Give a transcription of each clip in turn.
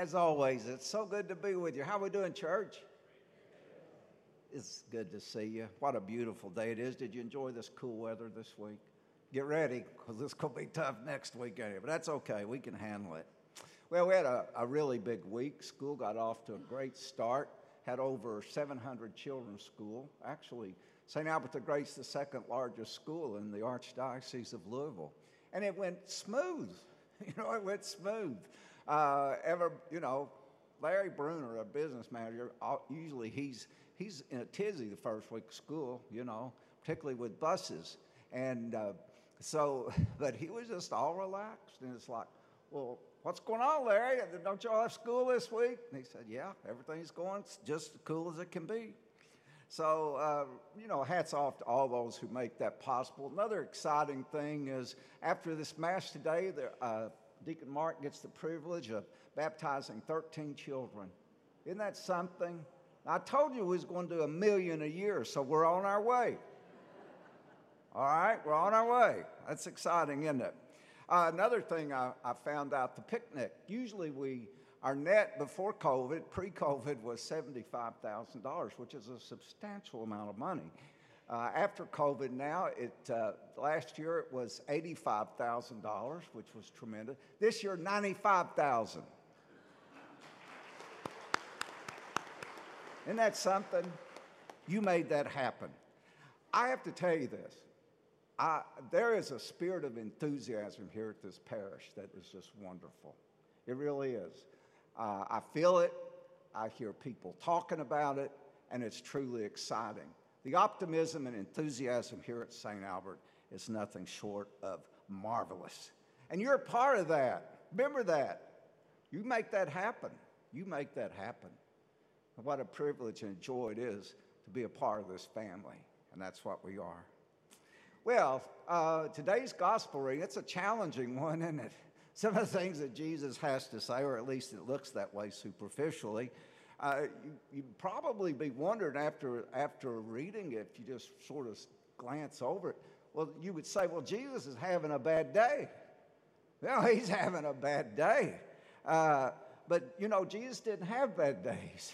As always, it's so good to be with you. How are we doing, church? It's good to see you. What a beautiful day it is. Did you enjoy this cool weather this week? Get ready, because going to be tough next week, anyway, but that's okay. We can handle it. Well, we had a, a really big week. School got off to a great start. Had over 700 children school. Actually, St. Albert the Great's the second largest school in the Archdiocese of Louisville. And it went smooth. You know, it went smooth. Uh, ever, you know, Larry Bruner, a business manager, usually he's he's in a tizzy the first week of school, you know, particularly with buses. And uh, so, but he was just all relaxed. And it's like, well, what's going on, Larry? Don't y'all have school this week? And he said, yeah, everything's going just as cool as it can be. So, uh, you know, hats off to all those who make that possible. Another exciting thing is after this Mass today, the, uh, Deacon Mark gets the privilege of baptizing 13 children. Isn't that something? I told you we was going to do a million a year, so we're on our way. All right, we're on our way. That's exciting, isn't it? Uh, another thing I, I found out the picnic. Usually we our net before COVID, pre COVID, was $75,000, which is a substantial amount of money. Uh, after COVID now, it, uh, last year it was $85,000, which was tremendous. This year, 95000 Isn't that something? You made that happen. I have to tell you this. I, there is a spirit of enthusiasm here at this parish that is just wonderful. It really is. Uh, I feel it, I hear people talking about it, and it's truly exciting. The optimism and enthusiasm here at St. Albert is nothing short of marvelous. And you're a part of that. Remember that. You make that happen. You make that happen. And what a privilege and joy it is to be a part of this family. And that's what we are. Well, uh, today's gospel reading, it's a challenging one, isn't it? some of the things that Jesus has to say, or at least it looks that way superficially, you, would probably be wondering after, after reading it, if you just sort of glance over it, well, you would say, well, Jesus is having a bad day. Well, he's having a bad day. Uh, but, you know, Jesus didn't have bad days.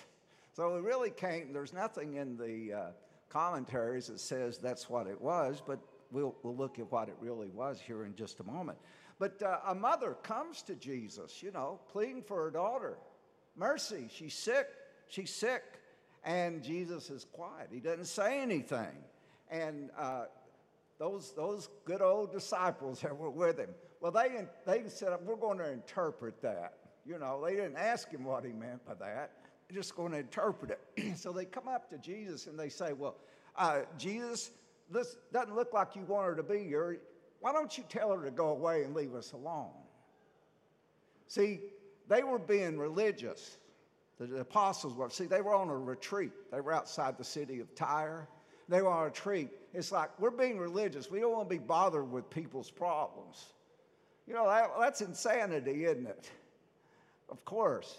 So it really can't, there's nothing in the uh, commentaries that says that's what it was, but we'll, we'll look at what it really was here in just a moment. But uh, a mother comes to Jesus, you know, pleading for her daughter. Mercy, she's sick, she's sick. And Jesus is quiet. He doesn't say anything. And uh, those, those good old disciples that were with him, well, they, they said, We're going to interpret that. You know, they didn't ask him what he meant by that. They're just going to interpret it. so they come up to Jesus and they say, Well, uh, Jesus, this doesn't look like you want her to be here. Why don't you tell her to go away and leave us alone? See, they were being religious. The apostles were. See, they were on a retreat. They were outside the city of Tyre. They were on a retreat. It's like we're being religious. We don't want to be bothered with people's problems. You know, that, that's insanity, isn't it? Of course.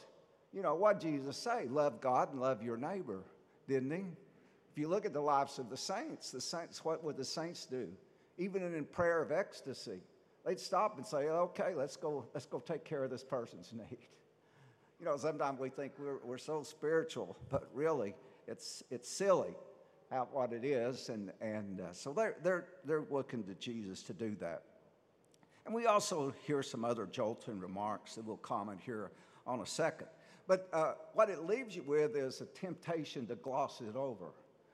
You know, what Jesus say? Love God and love your neighbor, didn't he? If you look at the lives of the saints, the saints, what would the saints do? even in prayer of ecstasy, they'd stop and say, okay, let's go, let's go take care of this person's need. You know, sometimes we think we're, we're so spiritual, but really, it's, it's silly how, what it is. And, and uh, so they're, they're, they're looking to Jesus to do that. And we also hear some other jolting remarks that we'll comment here on a second. But uh, what it leaves you with is a temptation to gloss it over,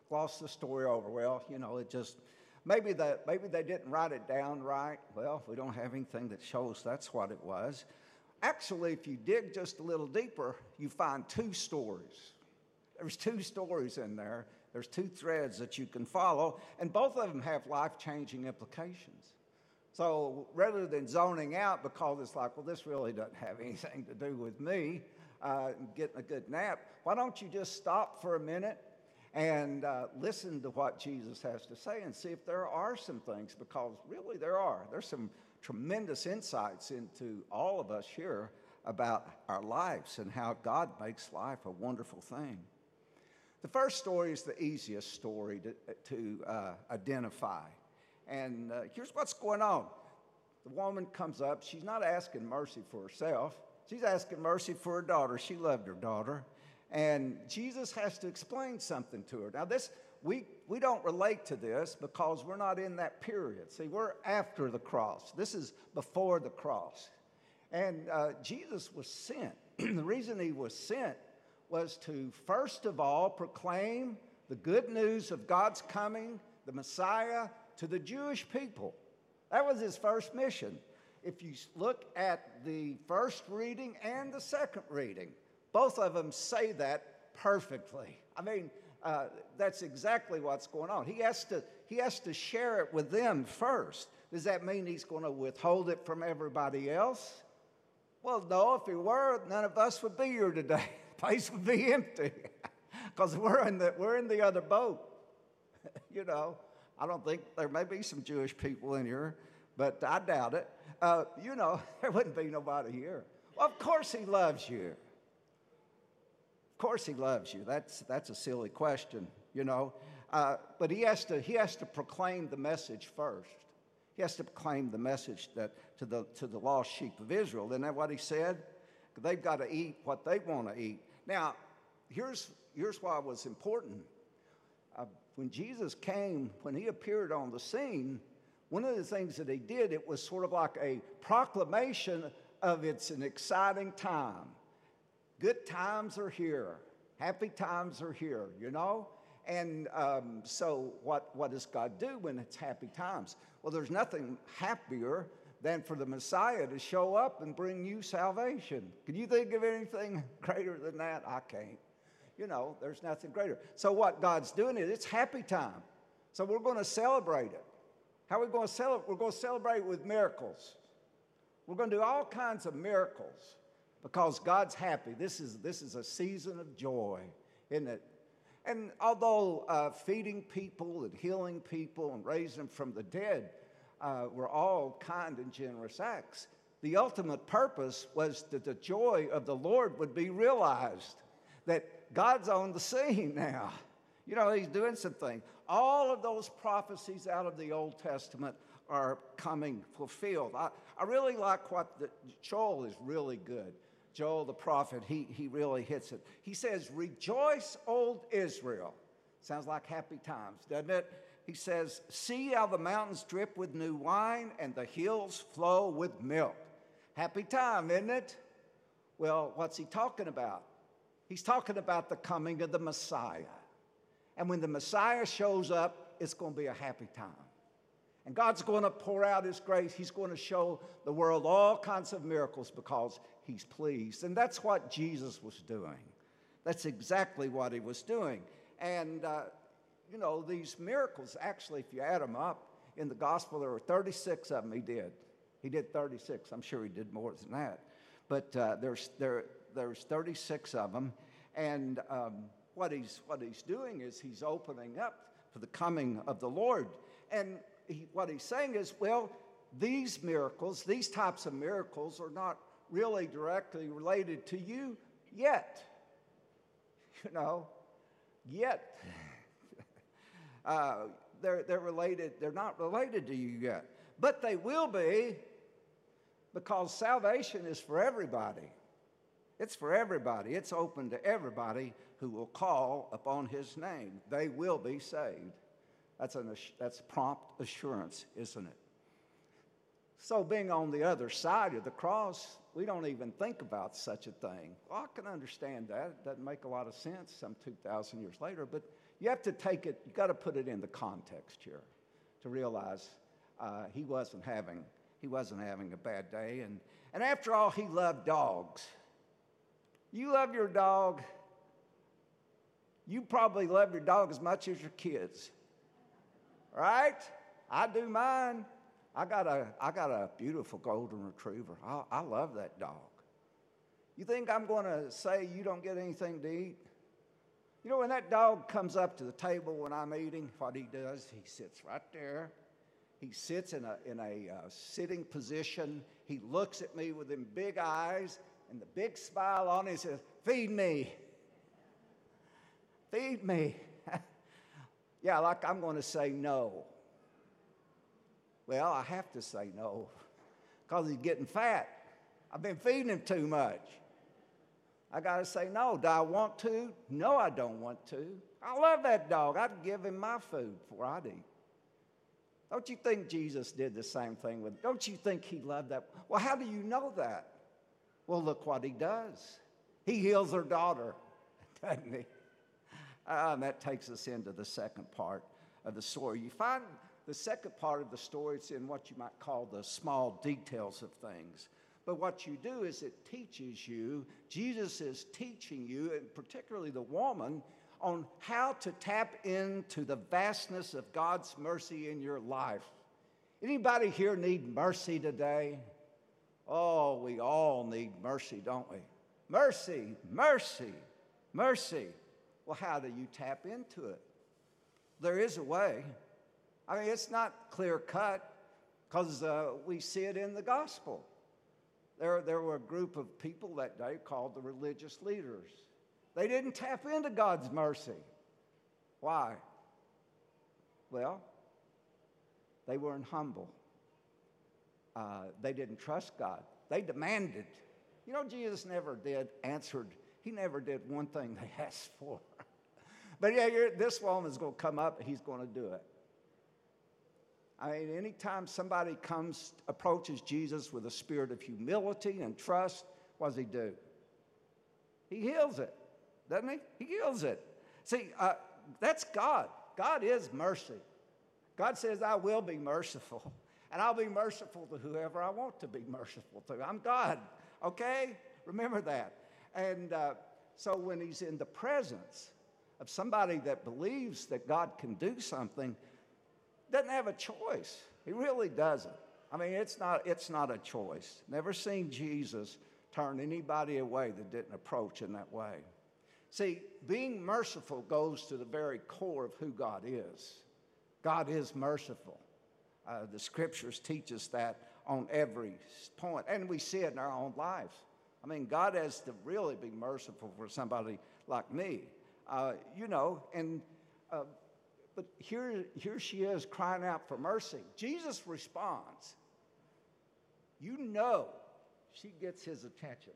gloss the story over. Well, you know, it just, Maybe, the, maybe they didn't write it down right. Well, we don't have anything that shows that's what it was. Actually, if you dig just a little deeper, you find two stories. There's two stories in there. There's two threads that you can follow, and both of them have life changing implications. So rather than zoning out because it's like, well, this really doesn't have anything to do with me uh, getting a good nap, why don't you just stop for a minute and uh, listen to what Jesus has to say and see if there are some things, because really there are. There's some tremendous insights into all of us here about our lives and how God makes life a wonderful thing. The first story is the easiest story to, to uh, identify. And uh, here's what's going on the woman comes up, she's not asking mercy for herself, She's asking mercy for her daughter. She loved her daughter. And Jesus has to explain something to her. Now, this, we, we don't relate to this because we're not in that period. See, we're after the cross. This is before the cross. And uh, Jesus was sent. the reason he was sent was to, first of all, proclaim the good news of God's coming, the Messiah, to the Jewish people. That was his first mission. If you look at the first reading and the second reading, both of them say that perfectly. I mean, uh, that's exactly what's going on. He has, to, he has to share it with them first. Does that mean he's going to withhold it from everybody else? Well, no, if he were, none of us would be here today. the place would be empty because we're, in the, we're in the other boat. you know, I don't think there may be some Jewish people in here, but I doubt it. Uh, you know, there wouldn't be nobody here. Well, of course he loves you course he loves you. That's, that's a silly question, you know. Uh, but he has, to, he has to proclaim the message first. He has to proclaim the message that, to, the, to the lost sheep of Israel. Isn't that what he said? They've got to eat what they want to eat. Now, here's, here's why it was important. Uh, when Jesus came, when he appeared on the scene, one of the things that he did, it was sort of like a proclamation of it's an exciting time. Good times are here. Happy times are here, you know? And um, so, what, what does God do when it's happy times? Well, there's nothing happier than for the Messiah to show up and bring you salvation. Can you think of anything greater than that? I can't. You know, there's nothing greater. So, what God's doing is it's happy time. So, we're going to celebrate it. How are we going to celebrate? We're going to celebrate with miracles. We're going to do all kinds of miracles because God's happy. This is, this is a season of joy, isn't it? And although uh, feeding people and healing people and raising them from the dead uh, were all kind and generous acts, the ultimate purpose was that the joy of the Lord would be realized, that God's on the scene now. You know, He's doing something. All of those prophecies out of the Old Testament are coming fulfilled. I, I really like what the, Joel is really good. Joel the prophet, he, he really hits it. He says, Rejoice, old Israel. Sounds like happy times, doesn't it? He says, See how the mountains drip with new wine and the hills flow with milk. Happy time, isn't it? Well, what's he talking about? He's talking about the coming of the Messiah. And when the Messiah shows up, it's going to be a happy time. And God's going to pour out His grace. He's going to show the world all kinds of miracles because He's pleased. And that's what Jesus was doing. That's exactly what He was doing. And, uh, you know, these miracles, actually, if you add them up in the gospel, there were 36 of them He did. He did 36. I'm sure He did more than that. But uh, there's, there, there's 36 of them. And um, what, he's, what He's doing is He's opening up for the coming of the Lord. And he, what he's saying is, well, these miracles, these types of miracles, are not really directly related to you yet. You know, yet. uh, they're, they're related, they're not related to you yet. But they will be because salvation is for everybody. It's for everybody. It's open to everybody who will call upon his name. They will be saved. That's, an, that's prompt assurance, isn't it? So, being on the other side of the cross, we don't even think about such a thing. Well, I can understand that. It doesn't make a lot of sense some 2,000 years later, but you have to take it, you've got to put it in the context here to realize uh, he wasn't having he wasn't having a bad day. And, and after all, he loved dogs. You love your dog. You probably love your dog as much as your kids right? I do mine. I got a, I got a beautiful golden retriever. I, I love that dog. You think I'm going to say you don't get anything to eat? You know, when that dog comes up to the table when I'm eating, what he does, he sits right there. He sits in a, in a uh, sitting position. He looks at me with them big eyes and the big smile on. He says, Feed me. Feed me. Yeah, like I'm going to say no. Well, I have to say no because he's getting fat. I've been feeding him too much. I got to say, no. Do I want to? No, I don't want to. I love that dog. I'd give him my food before I'd eat. Don't you think Jesus did the same thing with? Don't you think he loved that? Well, how do you know that? Well, look what he does. He heals her daughter, doesn't he? Uh, and that takes us into the second part of the story. You find the second part of the story, is in what you might call the small details of things. But what you do is it teaches you, Jesus is teaching you, and particularly the woman, on how to tap into the vastness of God's mercy in your life. Anybody here need mercy today? Oh, we all need mercy, don't we? Mercy, mercy, mercy. Well, how do you tap into it? There is a way. I mean, it's not clear cut because uh, we see it in the gospel. There, there were a group of people that day called the religious leaders. They didn't tap into God's mercy. Why? Well, they weren't humble. Uh, they didn't trust God. They demanded. You know, Jesus never did answered. He never did one thing they asked for. but yeah, this woman's going to come up. And he's going to do it. I mean, anytime somebody comes, approaches Jesus with a spirit of humility and trust, what does he do? He heals it, doesn't he? He heals it. See, uh, that's God. God is mercy. God says, I will be merciful, and I'll be merciful to whoever I want to be merciful to. I'm God, okay? Remember that. And uh, so when he's in the presence of somebody that believes that God can do something, doesn't have a choice. He really doesn't. I mean, it's not, it's not a choice. Never seen Jesus turn anybody away that didn't approach in that way. See, being merciful goes to the very core of who God is. God is merciful. Uh, the scriptures teach us that on every point, and we see it in our own lives. I mean, God has to really be merciful for somebody like me. Uh, you know, and uh, but here, here she is crying out for mercy. Jesus responds. You know she gets his attention.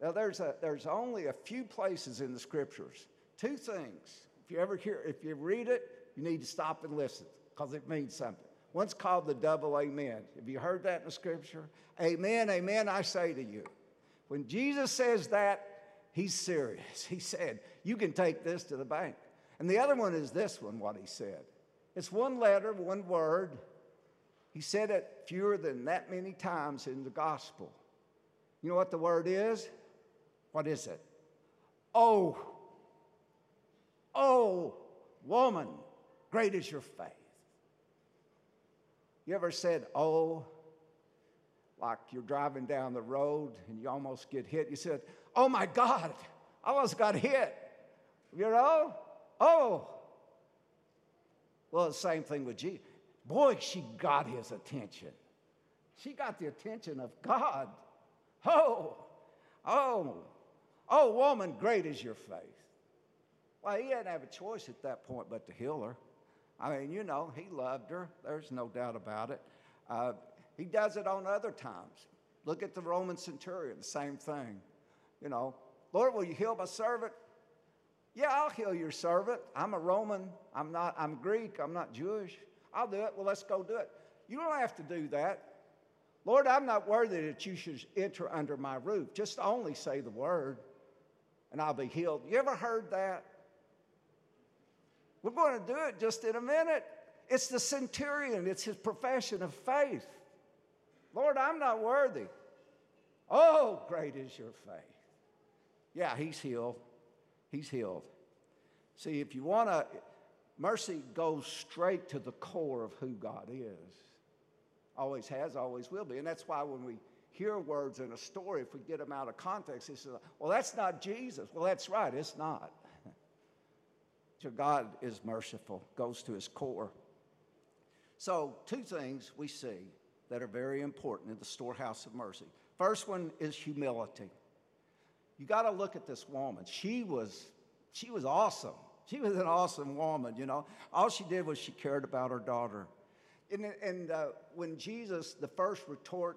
Now, there's, a, there's only a few places in the scriptures. Two things. If you ever hear, if you read it, you need to stop and listen because it means something. One's called the double amen. Have you heard that in the scripture? Amen, amen, I say to you. When Jesus says that, he's serious. He said, You can take this to the bank. And the other one is this one, what he said. It's one letter, one word. He said it fewer than that many times in the gospel. You know what the word is? What is it? Oh, oh, woman, great is your faith. You ever said, oh, like you're driving down the road and you almost get hit? You said, oh my God, I almost got hit. You know? Oh. Well, the same thing with Jesus. Boy, she got his attention. She got the attention of God. Oh, oh, oh, woman, great is your faith. Well, he didn't have a choice at that point but to heal her. I mean, you know, he loved her. There's no doubt about it. Uh, he does it on other times. Look at the Roman centurion, the same thing. You know, Lord, will you heal my servant? Yeah, I'll heal your servant. I'm a Roman. I'm not, I'm Greek. I'm not Jewish. I'll do it. Well, let's go do it. You don't have to do that. Lord, I'm not worthy that you should enter under my roof. Just only say the word and I'll be healed. You ever heard that? We're going to do it just in a minute. It's the centurion, it's his profession of faith. Lord, I'm not worthy. Oh, great is your faith. Yeah, he's healed he's healed. See, if you want to, mercy goes straight to the core of who God is. Always has, always will be. And that's why when we hear words in a story, if we get them out of context, he says, well, that's not Jesus. Well, that's right, it's not. so God is merciful, goes to his core. So, two things we see that are very important in the storehouse of mercy. First one is humility you got to look at this woman. She was, she was awesome. She was an awesome woman, you know. All she did was she cared about her daughter. And, and uh, when Jesus, the first retort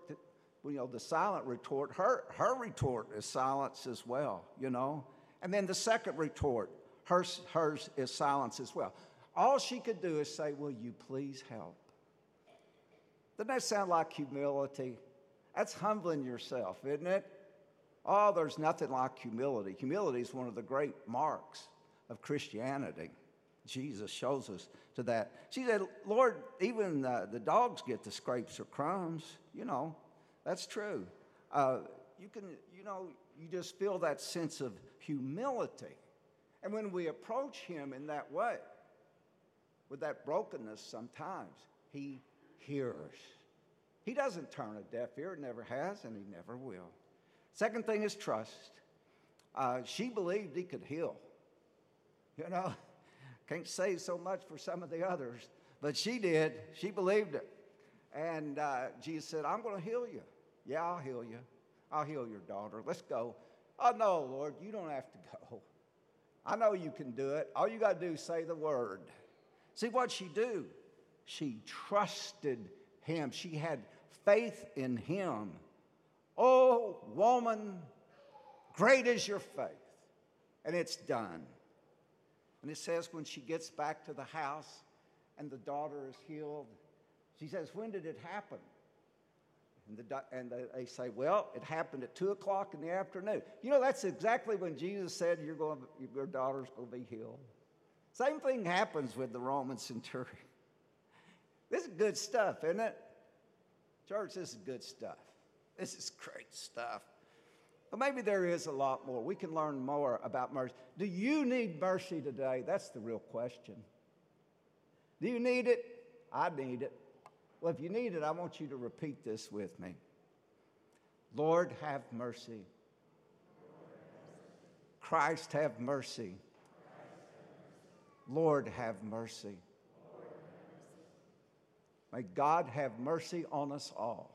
you know, the silent retort, her, her retort is silence as well, you know. And then the second retort, hers, hers is silence as well. All she could do is say, Will you please help? Doesn't that sound like humility? That's humbling yourself, isn't it? Oh, there's nothing like humility. Humility is one of the great marks of Christianity. Jesus shows us to that. She said, Lord, even uh, the dogs get the scrapes or crumbs. You know, that's true. Uh, you can, you know, you just feel that sense of humility. And when we approach Him in that way, with that brokenness sometimes, He hears. He doesn't turn a deaf ear, never has, and He never will. Second thing is trust. Uh, she believed He could heal. You know, can't say so much for some of the others, but she did. She believed it. And uh, Jesus said, I'm going to heal you. Yeah, I'll heal you. I'll heal your daughter. Let's go. Oh, no, Lord, you don't have to go. I know you can do it. All you got to do is say the word. See what she do? She trusted him. She had faith in him. Oh, woman, great is your faith. And it's done. And it says when she gets back to the house and the daughter is healed, she says, When did it happen? And, the, and they say, Well, it happened at 2 o'clock in the afternoon. You know, that's exactly when Jesus said, You're going, Your daughter's going to be healed. Same thing happens with the Roman centurion. This is good stuff, isn't it? Church, this is good stuff. This is great stuff. But maybe there is a lot more. We can learn more about mercy. Do you need mercy today? That's the real question. Do you need it? I need it. Well, if you need it, I want you to repeat this with me Lord, have mercy. Christ, have mercy. Lord, have mercy. May God have mercy on us all.